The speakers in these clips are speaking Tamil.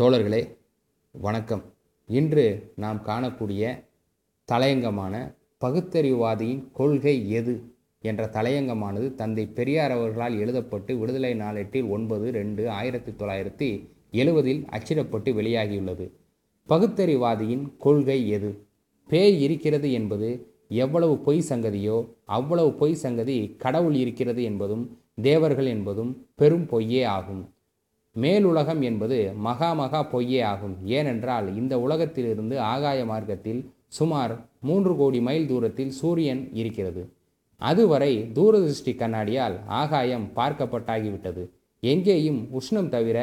தோழர்களே வணக்கம். இன்று நாம் காணக்கூடிய தலையங்கமான பகுத்தறிவுவாதியின் கொள்கை எது என்ற தலையங்கமானது தந்தை பெரியார் அவர்களால் எழுதப்பட்டு விடுதலை நாளெட்டில் ஒன்பது ரெண்டு ஆயிரத்தி தொள்ளாயிரத்தி எழுவதில் அச்சிடப்பட்டு வெளியாகியுள்ளது. பகுத்தறிவாதியின் கொள்கை எது? பேய் இருக்கிறது என்பது எவ்வளவு பொய் சங்கதியோ அவ்வளவு பொய் சங்கதி கடவுள் இருக்கிறது என்பதும் தேவர்கள் என்பதும் பெரும் பொய்யே ஆகும். மேலுலகம் என்பது மகா மகா பொய்யே ஆகும். ஏனென்றால் இந்த உலகத்திலிருந்து ஆகாய மார்க்கத்தில் சுமார் மூன்று கோடி மைல் தூரத்தில் சூரியன் இருக்கிறது. அதுவரை தூரதிருஷ்டி கண்ணாடியால் ஆகாயம் பார்க்கப்பட்டாகிவிட்டது. எங்கேயும் உஷ்ணம் தவிர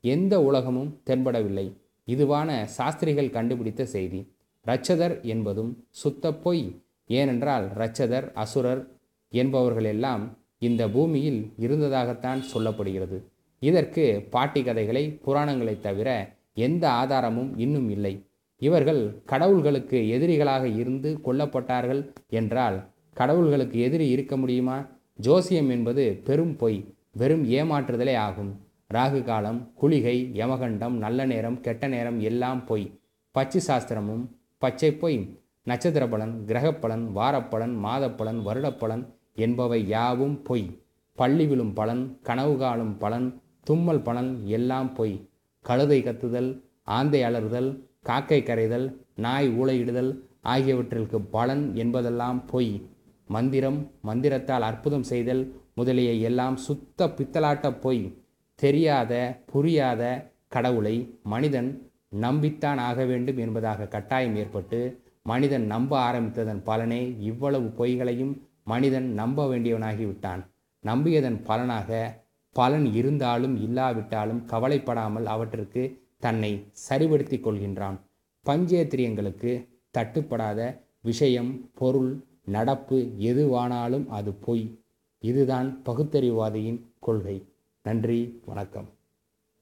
எந்த உலகமும் தென்படவில்லை. இதுவான சாஸ்திரிகள் கண்டுபிடித்த செய்தி. இரட்சதர் என்பதும் சுத்த பொய். ஏனென்றால் இரட்சதர் அசுரர் என்பவர்களெல்லாம் இந்த பூமியில் இருந்ததாகத்தான் சொல்லப்படுகிறது. இதற்கு பாட்டி கதைகளை புராணங்களை தவிர எந்த ஆதாரமும் இன்னும் இல்லை. இவர்கள் கடவுள்களுக்கு எதிரிகளாக இருந்து கொல்லப்பட்டார்கள் என்றால் கடவுள்களுக்கு எதிரி இருக்க முடியுமா? ஜோசியம் என்பது பெரும் பொய் வெறும் ஏமாற்றுதலே ஆகும். ராகு காலம் குளிகை யமகண்டம் நல்ல நேரம் கெட்ட நேரம் எல்லாம் பொய். பச்சை சாஸ்திரமும் பச்சை பொய். நட்சத்திர பலன் கிரகப்பலன் வாரப்பலன் மாதப்பலன் வருடப்பலன் என்பவை யாவும் பொய். பள்ளி விழும் பலன் கனவு காணும் பலன் தும்மல் பலன் எல்லாம் பொய். கழுதை கத்துதல் ஆந்தை அலறுதல் காக்கை கரைதல் நாய் ஊளையிடுதல் ஆகியவற்றிற்கு பலன் என்பதெல்லாம் பொய். மந்திரம் மந்திரத்தால் அற்புதம் செய்தல் முதலிய எல்லாம் சுத்த பித்தலாட்ட பொய். தெரியாத புரியாத கடவுளை மனிதன் நம்பித்தான் ஆக வேண்டும் என்பதாக கட்டாயம் ஏற்பட்டு மனிதன் நம்ப ஆரம்பித்ததன் பலனே இவ்வளவு பொய்களையும் மனிதன் நம்ப வேண்டியவனாகிவிட்டான். நம்பியதன் பலனாக பலன் இருந்தாலும் இல்லாவிட்டாலும் கவலைப்படாமல் அவற்றிற்கு தன்னை சரிபடுத்தி கொள்கின்றான். பஞ்சேத்திரியங்களுக்கு தட்டுப்படாத விஷயம் பொருள் நடப்பு எதுவானாலும் அது பொய். இதுதான் பகுத்தறிவாதியின் கொள்கை. நன்றி வணக்கம்.